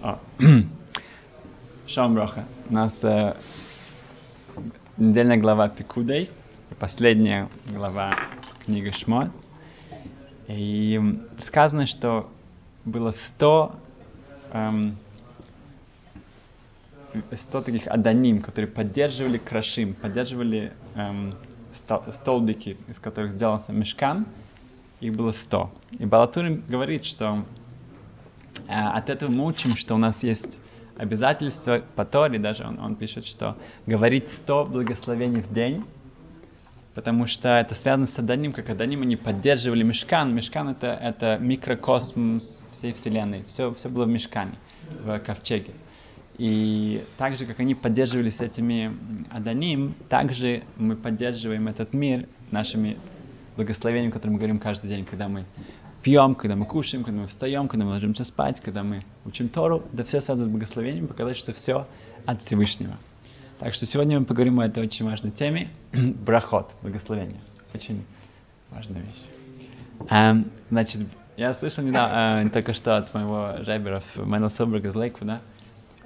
О. Шалом Броха. У нас э, недельная глава Пикудей, последняя глава книги Шмот. И сказано, что было 100, эм, 100 таких аданим, которые поддерживали крашим, поддерживали эм, столбики, из которых сделался мешкан. Их было 100. И Балатурин говорит, что от этого мы учим, что у нас есть обязательство по Торе, даже он, он пишет, что говорить 100 благословений в день, потому что это связано с Аданим, как Аданим они поддерживали Мешкан. Мешкан это, это микрокосмос всей Вселенной, все, все было в Мешкане, в Ковчеге. И так же, как они поддерживали с этими Аданим, также мы поддерживаем этот мир нашими благословениями, которые мы говорим каждый день, когда мы пьем, когда мы кушаем, когда мы встаем, когда мы ложимся спать, когда мы учим Тору. Это все связано с благословением, показать, что все от Всевышнего. Так что сегодня мы поговорим о этой очень важной теме. Брахот, благословение. Очень важная вещь. Um, значит, я слышал недавно, uh, только что от моего жайбера Мэна Соберга из Лейквуда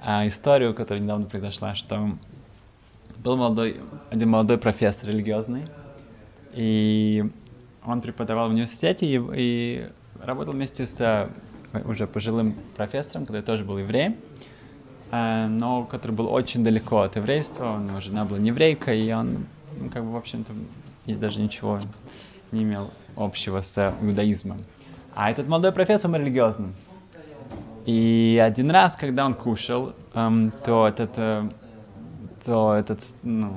uh, историю, которая недавно произошла, что был молодой, один молодой профессор религиозный, и он преподавал в университете и, и работал вместе с э, уже пожилым профессором, который тоже был евреем, э, но который был очень далеко от еврейства, у него жена была не еврейка, и он, ну, как бы, в общем-то, даже ничего не имел общего с иудаизмом. А этот молодой профессор был религиозным. И один раз, когда он кушал, эм, то этот, э, то этот, ну,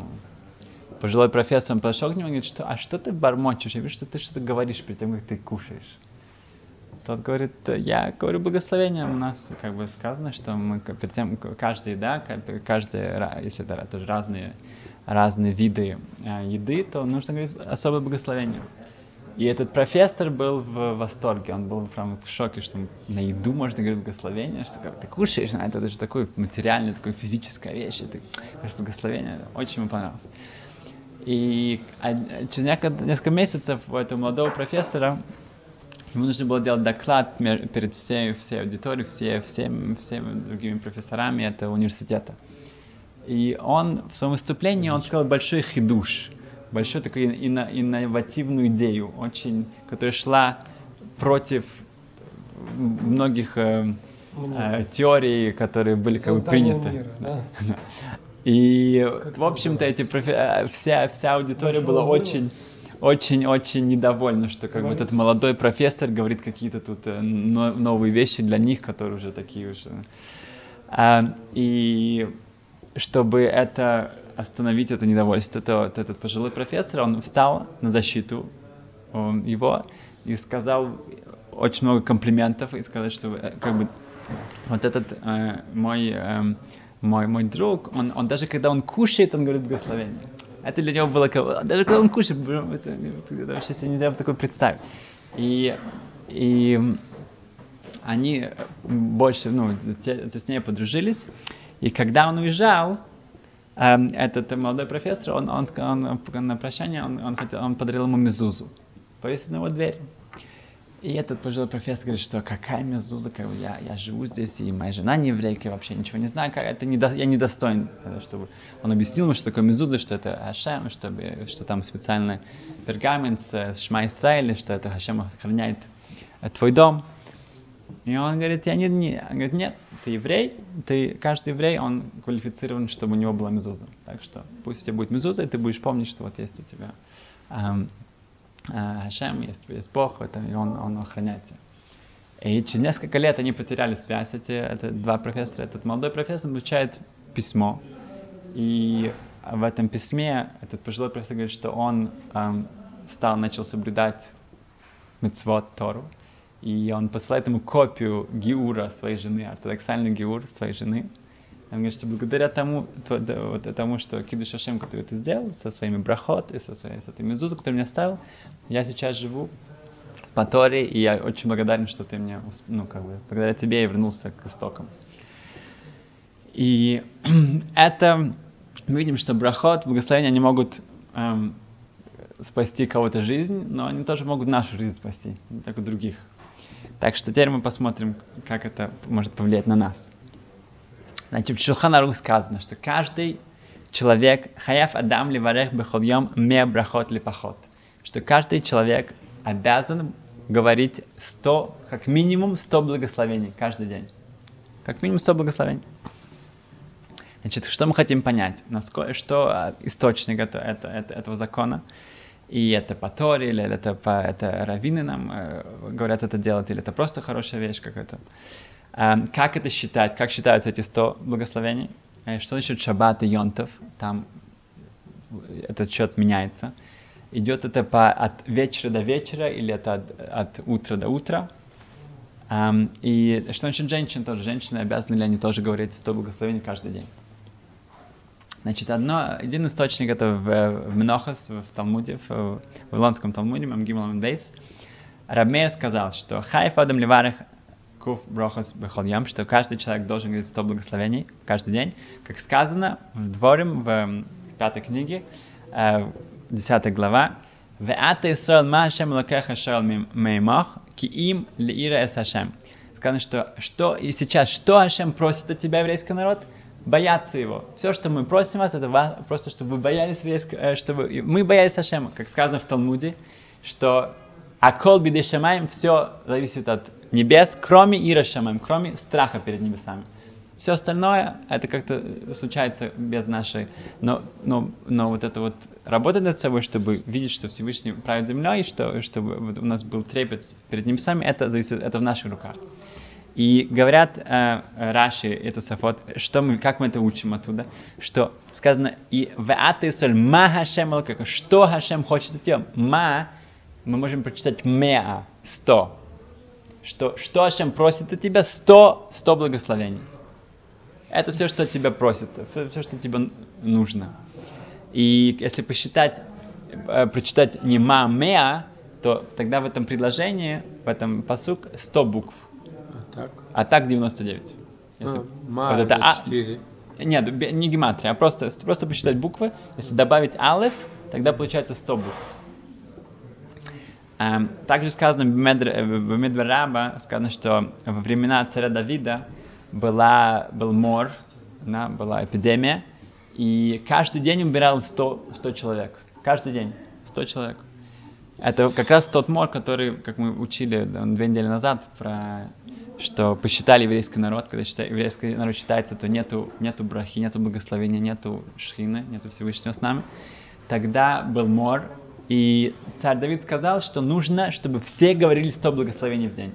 пожилой профессор подошел к нему и говорит, что, а что ты бормочешь? Я вижу, что ты что-то говоришь перед тем, как ты кушаешь. Тот говорит, я говорю благословение. У нас как бы сказано, что мы перед тем, каждый, да, каждый, если это тоже разные, разные виды э, еды, то нужно говорить особое благословение. И этот профессор был в восторге, он был прям в шоке, что на еду можно говорить благословение, что как ты кушаешь, а это же такое материальное, такое физическая вещь, ты говоришь благословение, очень ему понравилось. И через несколько месяцев у этого молодого профессора ему нужно было делать доклад перед всей, всей аудиторией, все, всем, всеми другими профессорами этого университета. И он в своем выступлении он сказал большой хидуш, большую такую ино, инновативную идею, очень, которая шла против многих э, э, теорий, которые были как бы приняты. Мира, да? И, в общем-то, эти профи... Э, вся, вся аудитория была очень очень-очень недовольна, что как бы этот молодой профессор говорит какие-то тут э, новые вещи для них, которые уже такие уже. А, и чтобы это остановить это недовольство, то, то этот пожилой профессор, он встал на защиту его и сказал очень много комплиментов и сказал, что э, как бы вот этот э, мой э, мой, мой друг, он, он даже когда он кушает, он говорит благословение. Это для него было. Даже когда он кушает, это, это вообще себе нельзя такое представить. И, и они больше, ну, с ней подружились. И когда он уезжал, эм, этот молодой профессор, он, он, он, он на прощание, он, он, хотел, он подарил ему мезузу. Повесил на его дверь. И этот пожилой профессор говорит, что какая мезуза, как я, я живу здесь, и моя жена не еврейка, вообще ничего не знаю, как это не, я недостоин, э, чтобы он объяснил мне, что такое мезуза, что это Хашем, чтобы, что там специальный пергамент с Шма Исраиля, что это Хашем охраняет э, твой дом. И он говорит, я не, не, он говорит, нет, ты еврей, ты, каждый еврей, он квалифицирован, чтобы у него была мезуза. Так что пусть у тебя будет мезуза, и ты будешь помнить, что вот есть у тебя эм, Хашем, есть, есть Бог, это, и он, он охраняет тебя. И через несколько лет они потеряли связь, эти, эти два профессора. Этот молодой профессор получает письмо, и в этом письме этот пожилой профессор говорит, что он эм, стал, начал соблюдать мецвод Тору, и он посылает ему копию гиура своей жены, ортодоксальный гиур своей жены, он говорит, что благодаря тому, то, да, вот, тому что Кидуш Шашем, который ты сделал, со своими брахот и со своей с этой мезузой, которую мне оставил, я сейчас живу по Торе, и я очень благодарен, что ты мне, ну, как бы, благодаря тебе я вернулся к истокам. И это, мы видим, что брахот, благословения, они могут эм, спасти кого-то жизнь, но они тоже могут нашу жизнь спасти, так и других. Так что теперь мы посмотрим, как это может повлиять на нас. Значит, в Шулханару сказано, что каждый человек хаяф адам ливарех бехольем ме брахот ли поход. Что каждый человек обязан говорить 100, как минимум 100 благословений каждый день. Как минимум 100 благословений. Значит, что мы хотим понять? Насколько, что а, источник это, это, это, этого закона? И это по Торе, или это, по, это раввины нам э, говорят это делать, или это просто хорошая вещь какая-то. Э, как это считать? Как считаются эти 100 благословений? Э, что насчет шаббат и йонтов? Там этот счет меняется. Идет это по, от вечера до вечера, или это от, от утра до утра? Um, и что насчет женщин тоже? Женщины обязаны ли они тоже говорить 100 благословений каждый день? Значит, одно, один источник это в, в Менохас, в Талмуде, в, Вавилонском Талмуде, Мамгимал Бейс. Рабмейр сказал, что хайф адам ливарах куф брохас бехольям, что каждый человек должен говорить 100 благословений каждый день. Как сказано в Дворим, в пятой книге, э, 10 глава, «Веата Исраил ма Хашем лакеха шаал меймах, ки им лиира эс Хашем». Сказано, что, что и сейчас, что Хашем просит от тебя, еврейский народ – бояться его. Все, что мы просим вас, это просто, чтобы вы боялись, э, чтобы мы боялись Ашема, как сказано в Талмуде, что Акол бидешамаем все зависит от небес, кроме Ира кроме страха перед небесами. Все остальное, это как-то случается без нашей, но, но, но вот это вот работа над собой, чтобы видеть, что Всевышний правит землей, что, чтобы у нас был трепет перед небесами, это зависит, это в наших руках. И говорят э, Раши, эту сафот, что мы, как мы это учим оттуда, что сказано, и в Исраэль, ма Хашем что Хашем хочет от тебя, ма, мы можем прочитать меа, сто, что, что Хашем просит от тебя, сто, сто благословений. Это все, что от тебя просится, все, что тебе нужно. И если посчитать, э, прочитать не ма, меа, то тогда в этом предложении, в этом посук 100 букв. Так. А так 99. Если, а, вот это а, нет, не гематрия, а просто, просто посчитать буквы. Если добавить алеф, тогда получается 100 букв. Um, также сказано в Медвераба, сказано, что во времена царя Давида была, был мор, да, была эпидемия, и каждый день умирало 100, 100 человек. Каждый день 100 человек. Это как раз тот мор, который, как мы учили две недели назад, про, что посчитали еврейский народ, когда считай, еврейский народ считается, то нету, нету брахи, нету благословения, нету шхины, нету Всевышнего с нами. Тогда был мор, и царь Давид сказал, что нужно, чтобы все говорили 100 благословений в день.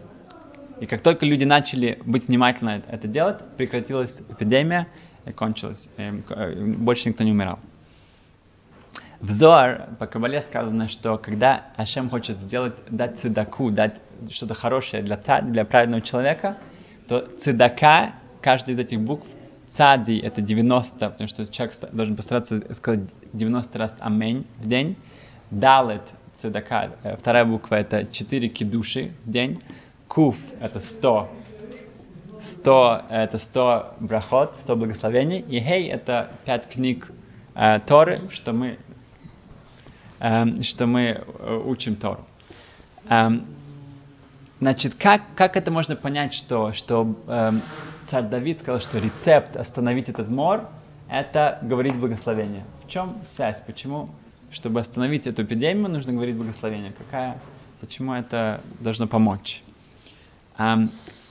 И как только люди начали быть внимательны это делать, прекратилась эпидемия и кончилась. И э, больше никто не умирал. В Зоар по Кабале сказано, что когда Ашем хочет сделать, дать цедаку, дать что-то хорошее для, для праведного человека, то цедака, каждый из этих букв, цади это 90, потому что человек должен постараться сказать 90 раз амень в день. Далет цедака, э, вторая буква это 4 кидуши в день. Куф это 100 100 это 100 брахот, 100 благословений. И хей это 5 книг э, Торы, что мы Эм, что мы э, учим Тору. Эм, значит, как, как это можно понять, что, что эм, царь Давид сказал, что рецепт остановить этот мор – это говорить благословение. В чем связь? Почему, чтобы остановить эту эпидемию, нужно говорить благословение? Какая, почему это должно помочь?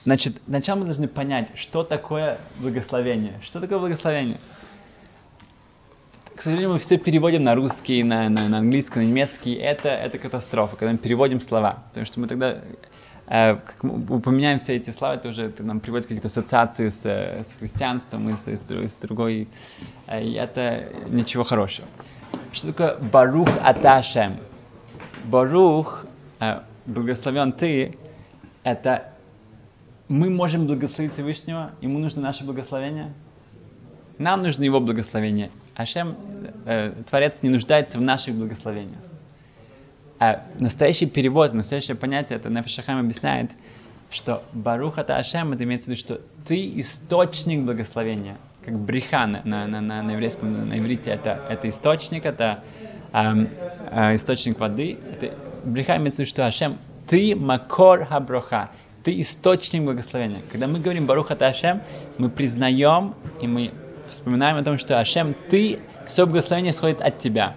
Значит, сначала мы должны понять, что такое благословение. Что такое благословение? к сожалению, мы все переводим на русский, на, на, на английский, на немецкий. Это, это катастрофа, когда мы переводим слова. Потому что мы тогда э, как мы упоминаем все эти слова, это уже это нам приводит какие-то ассоциации с, с христианством и с, с, с другой. Э, и это ничего хорошего. Что такое Барух Аташем? Барух, э, благословен ты, это мы можем благословить Всевышнего, ему нужно наше благословение. Нам нужно его благословение. Ашем, э, Творец, не нуждается в наших благословениях. А настоящий перевод, настоящее понятие, это Нефешахам объясняет, что Барух это Ашем, это имеется в виду, что ты источник благословения. Как бриха на, на, на, на, на еврейском, на иврите, это, это источник, это э, э, источник воды. Это, бриха имеется в виду, что Ашем, ты макор хаброха, ты источник благословения. Когда мы говорим Баруха Ашем, мы признаем и мы вспоминаем о том, что Ашем, ты, все благословение исходит от тебя.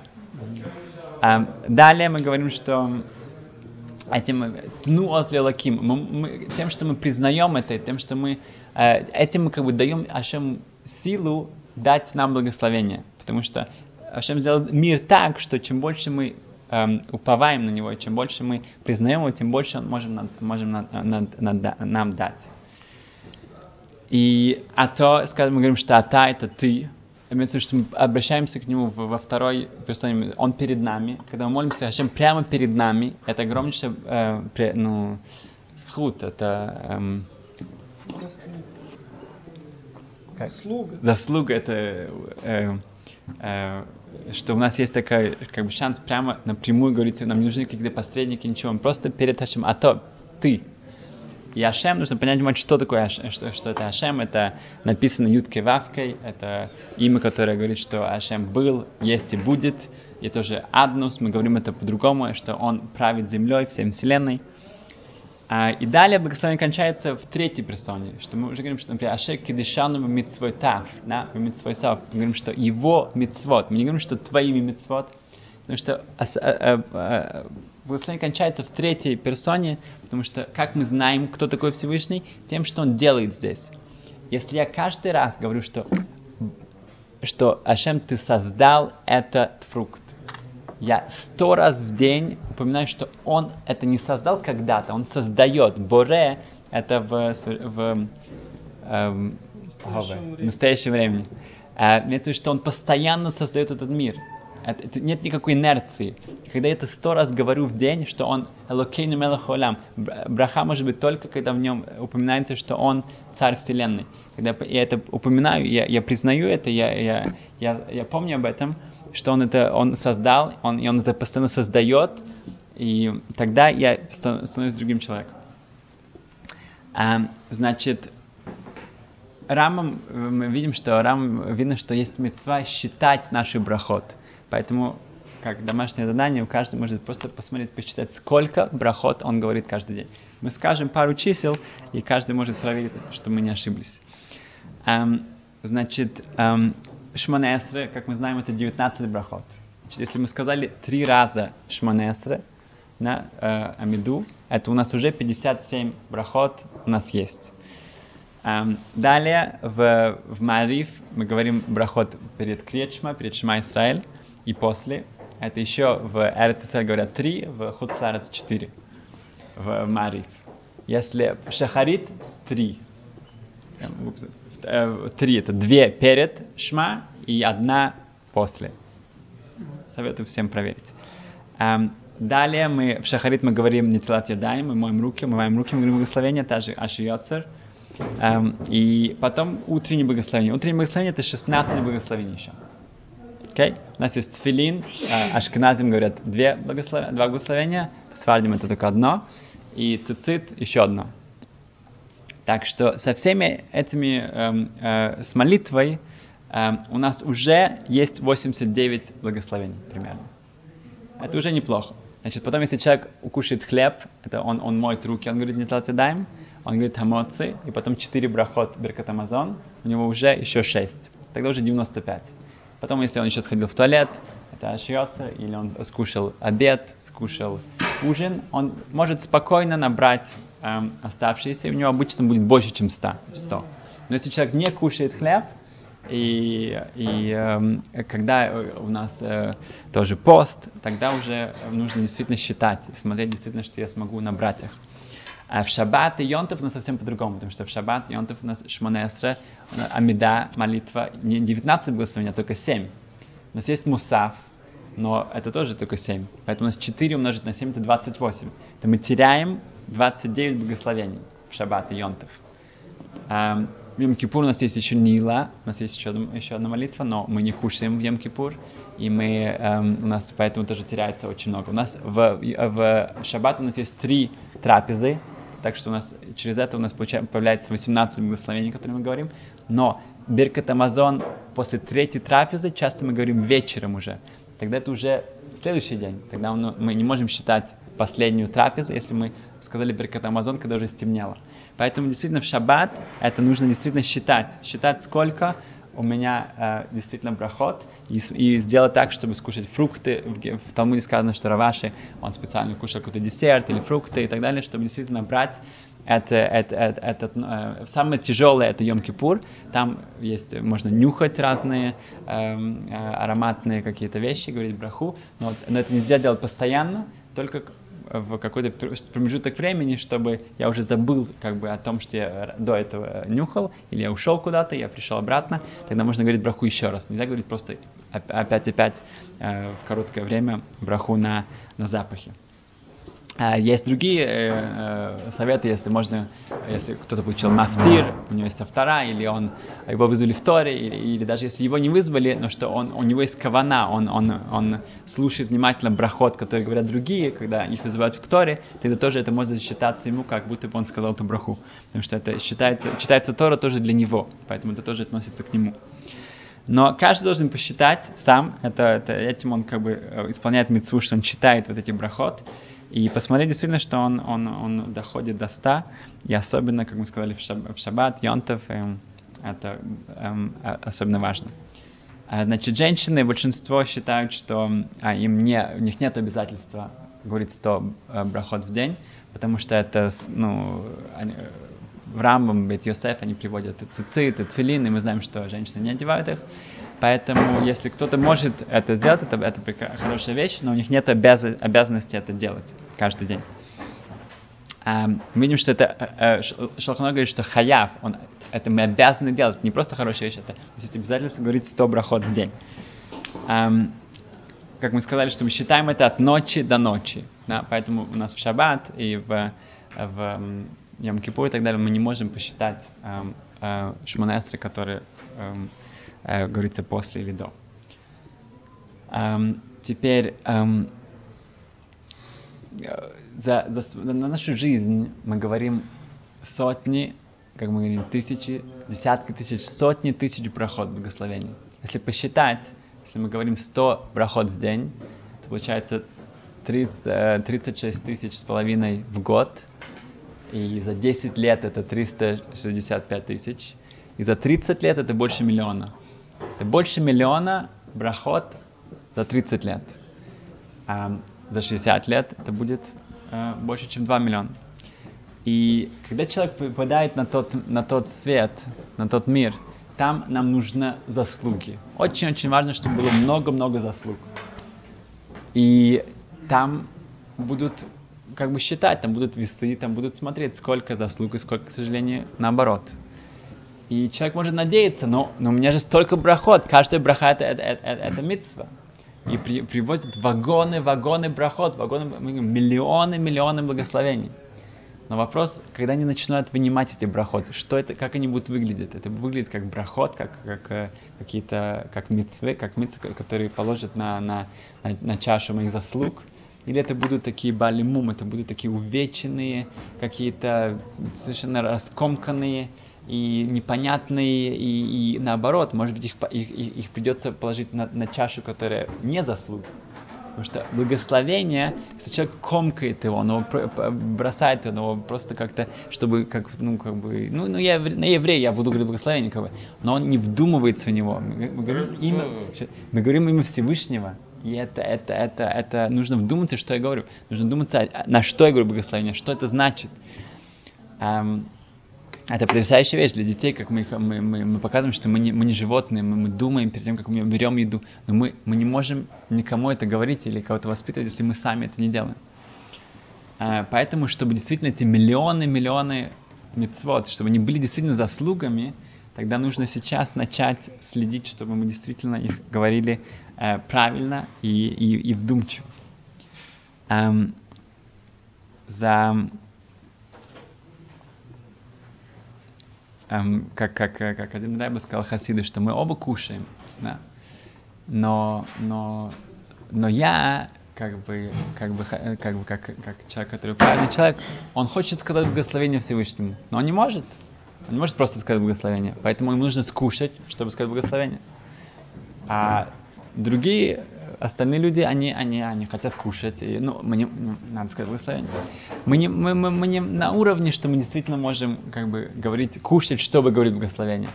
А, далее мы говорим, что этим тну лаким, мы, мы, тем, что мы признаем это, тем, что мы э, этим мы как бы даем Ашем силу дать нам благословение, потому что Ашем сделал мир так, что чем больше мы эм, уповаем на него, чем больше мы признаем его, тем больше он может, над, можем над, над, нам дать. И а то, скажем, мы говорим, что ата это ты, имеется в виду, что мы обращаемся к нему во второй персоне, он перед нами, когда мы молимся Хашем прямо перед нами, это огромнейший э, ну, схуд, это эм, как? заслуга. Заслуга это э, э, что у нас есть такой как бы шанс прямо напрямую говорить, нам не нужны какие-то посредники, ничего, просто перед а то ты, и Ашем, нужно понять, что такое Ашем, что, что это Ашем, это написано Юткой Вавкой, это имя, которое говорит, что Ашем был, есть и будет, и тоже Аднус, мы говорим это по-другому, что он правит землей, всем вселенной. А, и далее благословение кончается в третьей персоне, что мы уже говорим, что, например, Ашек кидишану митцвой тав, да, митцвой сав, мы говорим, что его митцвот, мы не говорим, что твоими митцвот, потому что а, а, а, благословение кончается в третьей персоне, потому что как мы знаем, кто такой Всевышний, тем, что он делает здесь. Если я каждый раз говорю, что, что Ашем, ты создал этот фрукт, я сто раз в день упоминаю, что он это не создал когда-то, он создает. Боре это в, в, эм, в настоящем времени. Э, имеется в виду, что он постоянно создает этот мир. Это, нет никакой инерции. Когда я это сто раз говорю в день, что он Элокейну Мелахолам, браха может быть только, когда в нем упоминается, что он царь вселенной. Когда я это упоминаю, я, я признаю это, я, я, я, я помню об этом, что он это он создал, он, и он это постоянно создает, и тогда я становлюсь другим человеком. А, значит, Рамом мы видим, что Рам видно, что есть мецва считать наши брахот. Поэтому, как домашнее задание, у каждого может просто посмотреть, посчитать, сколько брахот он говорит каждый день. Мы скажем пару чисел, и каждый может проверить, что мы не ошиблись. Эм, значит, Шманесре, как мы знаем, это 19 брахот. Значит, если мы сказали три раза Шманесре на э, Амиду, это у нас уже 57 брахот у нас есть. Um, далее в, в Мариф мы говорим брахот перед Кречма, перед Шма Исраэль и после. Это еще в Эрец говорят три, в Хуцларец четыре, в Мариф. Если Шахарит три, э, три это две перед Шма и одна после. Советую всем проверить. Um, далее мы в Шахарит мы говорим не телат ядаем, мы моем руки, мы моем руки, мы говорим благословение, также Ашиоцер. Um, и потом утреннее благословение. Утреннее благословение это 16 благословений еще. Okay? У нас есть тфилин, а, ашкназим говорят две благослов... два благословения, свардим это только одно, и цицит еще одно. Так что со всеми этими, э, э, с молитвой э, у нас уже есть 89 благословений примерно. Это уже неплохо. Значит, потом, если человек укушает хлеб, это он, он моет руки, он говорит, не даем, он говорит хамоци, и потом 4 брахот беркат Амазон, у него уже еще 6. Тогда уже 95. Потом, если он еще сходил в туалет, это ошьется, или он скушал обед, скушал ужин, он может спокойно набрать эм, оставшиеся, и у него обычно будет больше, чем 100. 100. Но если человек не кушает хлеб, и, и эм, когда у нас э, тоже пост, тогда уже нужно действительно считать, смотреть действительно, что я смогу набрать их. А в шаббат и йонтов у нас совсем по-другому, потому что в шаббат и йонтов у нас шмонесра, амида, молитва, не 19 благословений, а только 7. У нас есть мусав, но это тоже только 7. Поэтому у нас 4 умножить на 7 это 28. Это мы теряем 29 благословений в шаббат и йонтов. Um, в Йом-Кипур у нас есть еще Нила, у нас есть еще, еще одна молитва, но мы не кушаем в Йом-Кипур, и мы, эм, у нас поэтому тоже теряется очень много. У нас в, в Шаббат у нас есть три трапезы, так что у нас через это у нас появляется 18 благословений, о которых мы говорим. Но Беркат Амазон после третьей трапезы часто мы говорим вечером уже. Тогда это уже следующий день. Тогда он, мы не можем считать последнюю трапезу, если мы сказали Беркат Амазон, когда уже стемнело. Поэтому действительно в шаббат это нужно действительно считать. Считать сколько у меня э, действительно брахот, и, и сделать так, чтобы скушать фрукты. В, в Талмуде сказано, что Раваши, он специально кушал какой-то десерт или фрукты и так далее, чтобы действительно брать это, это, это, это э, самое тяжелое это Йом-Кипур. Там есть, можно нюхать разные эм, э, ароматные какие-то вещи, говорить браху, но, но это нельзя делать постоянно, только в какой-то промежуток времени, чтобы я уже забыл как бы о том, что я до этого нюхал, или я ушел куда-то, я пришел обратно, тогда можно говорить браху еще раз. Нельзя говорить просто опять-опять э, в короткое время браху на, на запахе. А, есть другие э, э, советы, если можно, если кто-то получил мафтир, у него есть автора, или он, его вызвали в Торе, или, или даже если его не вызвали, но что он, у него есть кавана, он, он, он слушает внимательно брахот, который говорят другие, когда их вызывают в Торе, тогда тоже это может считаться ему, как будто бы он сказал эту браху. Потому что это считается, читается Тора тоже для него, поэтому это тоже относится к нему. Но каждый должен посчитать сам, это, это, этим он как бы э, исполняет митцву, что он читает вот эти брахот, и посмотреть действительно, что он, он, он доходит до 100, и особенно, как мы сказали, в, шаб, в шаббат, йонтов, эм, это эм, особенно важно. А, значит, женщины, большинство считают, что а, им не, у них нет обязательства говорить 100 э, брахот в день, потому что это, ну, они, в Рамбам, Бет Йосеф, они приводят цицит, тфилин, и мы знаем, что женщины не одевают их. Поэтому, если кто-то может это сделать, это, это хорошая вещь, но у них нет обяз, обязанности это делать каждый день. Um, мы видим, что это uh, Шалханов говорит, что хаяв, он, это мы обязаны делать, не просто хорошая вещь, это есть обязательство говорить 100 брахот в день. Um, как мы сказали, что мы считаем это от ночи до ночи. Да? Поэтому у нас в шаббат и в, в Йом-Кипур и так далее мы не можем посчитать um, uh, шмонестры, которые um, э, говорится после или до. Эм, теперь эм, за, за, на нашу жизнь мы говорим сотни, как мы говорим, тысячи, десятки тысяч, сотни тысяч брахот благословений. Если посчитать, если мы говорим 100 брахот в день, то получается 30, 36 э, тысяч с половиной в год, и за 10 лет это 365 тысяч, и за 30 лет это больше миллиона. Это больше миллиона брахот за 30 лет. А за 60 лет это будет э, больше, чем 2 миллиона. И когда человек попадает на тот, на тот свет, на тот мир, там нам нужны заслуги. Очень-очень важно, чтобы было много-много заслуг. И там будут как бы считать, там будут весы, там будут смотреть, сколько заслуг и сколько, к сожалению, наоборот. И человек может надеяться, но, но у меня же столько брахот, каждая браха это, это, это, это митцва. И при, привозят вагоны, вагоны брахот, вагоны, миллионы, миллионы благословений. Но вопрос, когда они начинают вынимать эти брахоты, что это, как они будут выглядеть? Это выглядит как брахот, как, как э, какие-то, как митцвы, как митцвы, которые положат на, на, на, на чашу моих заслуг? Или это будут такие балимум, это будут такие увеченные, какие-то совершенно раскомканные, и непонятные, и, и наоборот, может быть, их, их, их придется положить на, на чашу, которая не заслуга. Потому что благословение, если человек комкает его, он его бросает его просто как-то, чтобы, как, ну, как бы, ну, ну я на еврей, я буду говорить благословение, как бы, но он не вдумывается в него. Мы, мы, говорим, имя, мы говорим имя Всевышнего, и это, это, это, это нужно вдуматься, что я говорю. Нужно вдуматься, на что я говорю благословение, что это значит. Um, это потрясающая вещь для детей, как мы, их, мы, мы, мы показываем, что мы не, мы не животные, мы, мы думаем перед тем, как мы берем еду, но мы, мы не можем никому это говорить или кого-то воспитывать, если мы сами это не делаем. А, поэтому, чтобы действительно эти миллионы, миллионы мецвод, чтобы они были действительно заслугами, тогда нужно сейчас начать следить, чтобы мы действительно их говорили э, правильно и, и, и вдумчиво. Эм, за эм, как, как, как один Рэбе сказал Хасиды, что мы оба кушаем, да. но, но, но я как бы, как бы, как бы, как, как человек, который правильный человек, он хочет сказать благословение Всевышнему, но он не может. Он не может просто сказать благословение. Поэтому ему нужно скушать, чтобы сказать благословение. А другие остальные люди, они, они, они хотят кушать. И, ну, мы не, надо сказать благословение. Мы не, мы, мы, мы не на уровне, что мы действительно можем как бы говорить, кушать, чтобы говорить благословение.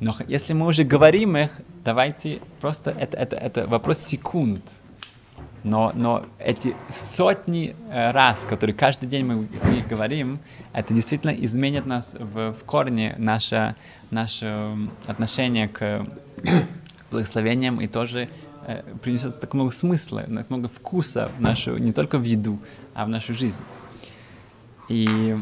Но если мы уже говорим их, давайте просто это, это, это вопрос секунд. Но, но эти сотни э, раз, которые каждый день мы их говорим, это действительно изменит нас в, в корне, наше, наше отношение к благословениям и тоже принесет так много смысла, так много вкуса в нашу, не только в еду, а в нашу жизнь. И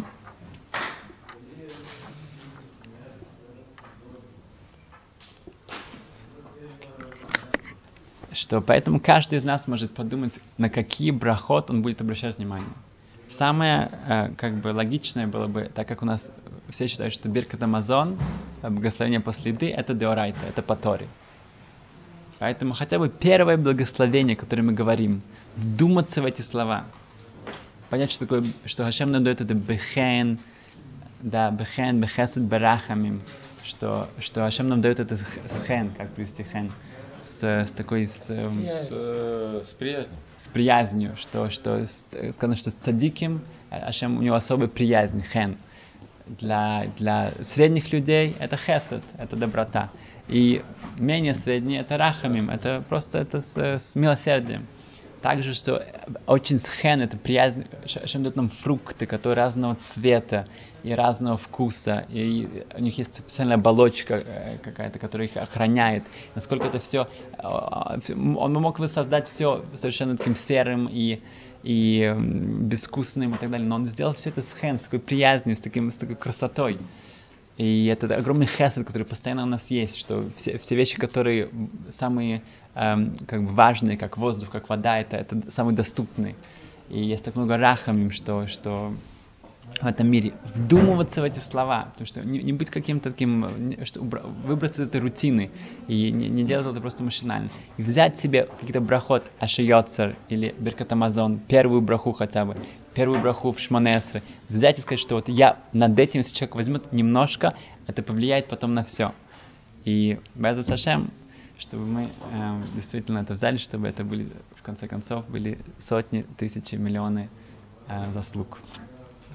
что поэтому каждый из нас может подумать, на какие брахот он будет обращать внимание. Самое э, как бы логичное было бы, так как у нас все считают, что Биркат Амазон, э, благословение после еды, это деорайта, это по Торе. Поэтому хотя бы первое благословение, которое мы говорим, вдуматься в эти слова, понять, что такое, что Хашем нам дает это бехен, да, бехен, бехесед барахамим, что, что Хашем нам дает это с хен, как привести хен, с, с такой с, эм, с, э, с приязнью. С приязнью, что, что сказано, что с цадиким Ашем у него особая приязнь, хен. Для, для средних людей это хесед, это доброта. И менее средние это рахамим, это просто это с, с милосердием. Также, что очень схен, это приязнь, Шем дает нам фрукты, которые разного цвета и разного вкуса, и у них есть специальная оболочка э, какая-то, которая их охраняет. Насколько это все, э, он мог воссоздать все совершенно таким серым и, и безвкусным и так далее, но он сделал все это с хен, с такой приязнью, с, таким, с такой красотой. И это огромный хесед, который постоянно у нас есть, что все, все вещи, которые самые эм, как бы важные, как воздух, как вода, это, это самые доступные. И есть так много рахамим, что, что в этом мире, вдумываться в эти слова, потому что не, не быть каким-то таким, что выбраться из этой рутины и не, не делать это просто машинально. И взять себе какие-то брахот Ашиоцер или Беркат Амазон, первую браху хотя бы, первую браху в Шманесре, взять и сказать, что вот я над этим, если человек возьмет немножко, это повлияет потом на все. И Беза Сашем, чтобы мы э, действительно это взяли, чтобы это были, в конце концов, были сотни, тысячи, миллионы э, заслуг.